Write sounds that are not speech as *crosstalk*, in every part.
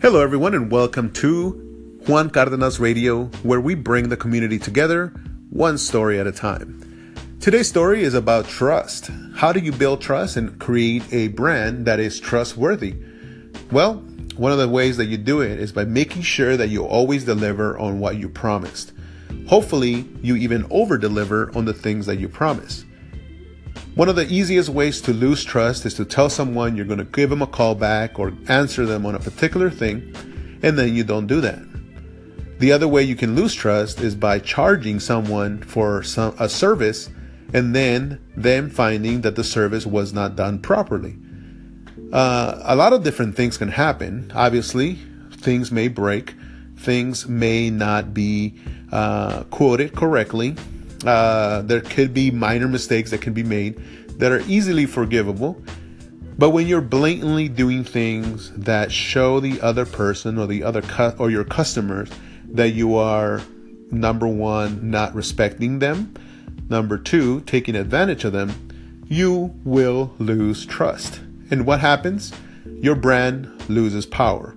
Hello, everyone, and welcome to Juan Cardenas Radio, where we bring the community together one story at a time. Today's story is about trust. How do you build trust and create a brand that is trustworthy? Well, one of the ways that you do it is by making sure that you always deliver on what you promised. Hopefully, you even over deliver on the things that you promise. One of the easiest ways to lose trust is to tell someone you're going to give them a call back or answer them on a particular thing, and then you don't do that. The other way you can lose trust is by charging someone for some, a service and then them finding that the service was not done properly. Uh, a lot of different things can happen. Obviously, things may break, things may not be uh, quoted correctly uh, there could be minor mistakes that can be made that are easily forgivable. But when you're blatantly doing things that show the other person or the other cu- or your customers that you are number one not respecting them, number two taking advantage of them, you will lose trust. And what happens? Your brand loses power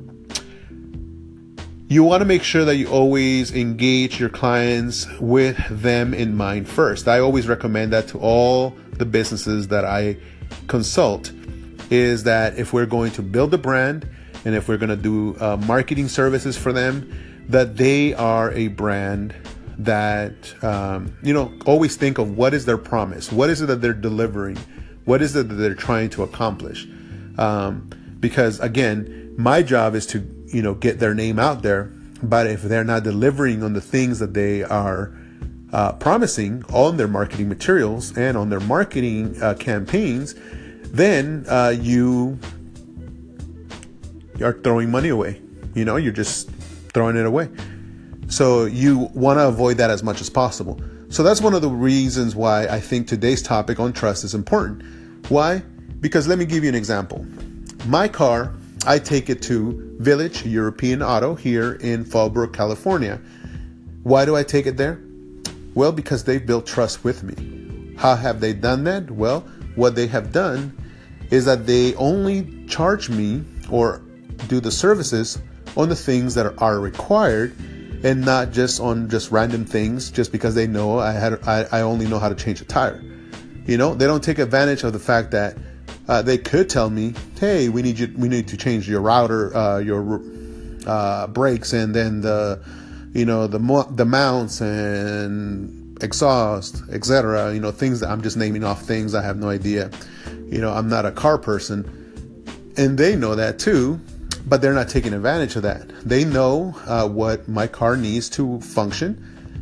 you want to make sure that you always engage your clients with them in mind first. I always recommend that to all the businesses that I consult is that if we're going to build a brand and if we're going to do uh, marketing services for them, that they are a brand that, um, you know, always think of what is their promise? What is it that they're delivering? What is it that they're trying to accomplish? Um, because again, my job is to you know get their name out there but if they're not delivering on the things that they are uh, promising on their marketing materials and on their marketing uh, campaigns then uh, you are throwing money away. You know you're just throwing it away. So you want to avoid that as much as possible. So that's one of the reasons why i think today's topic on trust is important. Why? Because let me give you an example. My car I take it to Village European Auto here in Fallbrook, California. Why do I take it there? Well, because they've built trust with me. How have they done that? Well, what they have done is that they only charge me or do the services on the things that are required and not just on just random things just because they know I had I, I only know how to change a tire. You know, they don't take advantage of the fact that uh, they could tell me, "Hey, we need you. We need to change your router, uh, your uh, brakes, and then the, you know, the mo- the mounts and exhaust, etc. You know, things that I'm just naming off things. I have no idea. You know, I'm not a car person, and they know that too, but they're not taking advantage of that. They know uh, what my car needs to function.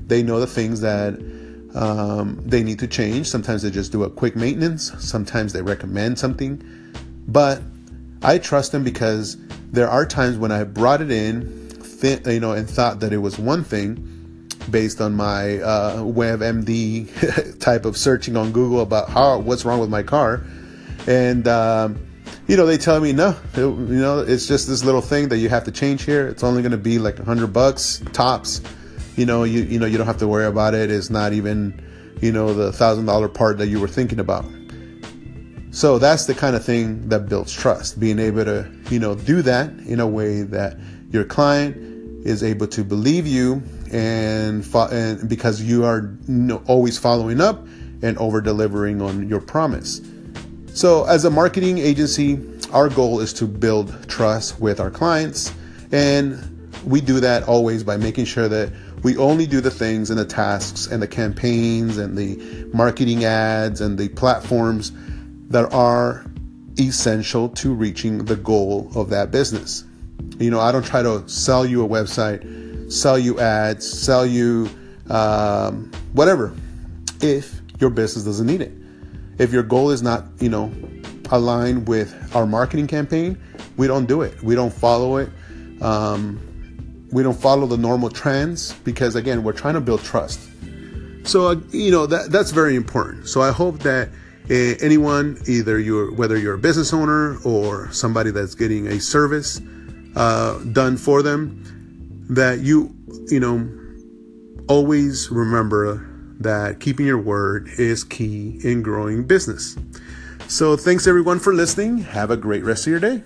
They know the things that um, they need to change. Sometimes they just do a quick maintenance. Sometimes they recommend something. But I trust them because there are times when I brought it in, th- you know, and thought that it was one thing based on my uh, WebMD *laughs* type of searching on Google about how what's wrong with my car, and um, you know they tell me no, it, you know it's just this little thing that you have to change here. It's only going to be like hundred bucks tops you know you you know you don't have to worry about it. It's not even you know the thousand dollar part that you were thinking about. So that's the kind of thing that builds trust being able to you know do that in a way that your client is able to believe you and, fo- and because you are you know, always following up and over delivering on your promise. So as a marketing agency our goal is to build trust with our clients and we do that always by making sure that we only do the things and the tasks and the campaigns and the marketing ads and the platforms that are essential to reaching the goal of that business. You know, I don't try to sell you a website, sell you ads, sell you um, whatever if your business doesn't need it. If your goal is not, you know, aligned with our marketing campaign, we don't do it. We don't follow it. Um, we don't follow the normal trends because again we're trying to build trust. So uh, you know that that's very important. So i hope that uh, anyone either you're whether you're a business owner or somebody that's getting a service uh, done for them that you you know always remember that keeping your word is key in growing business. So thanks everyone for listening. Have a great rest of your day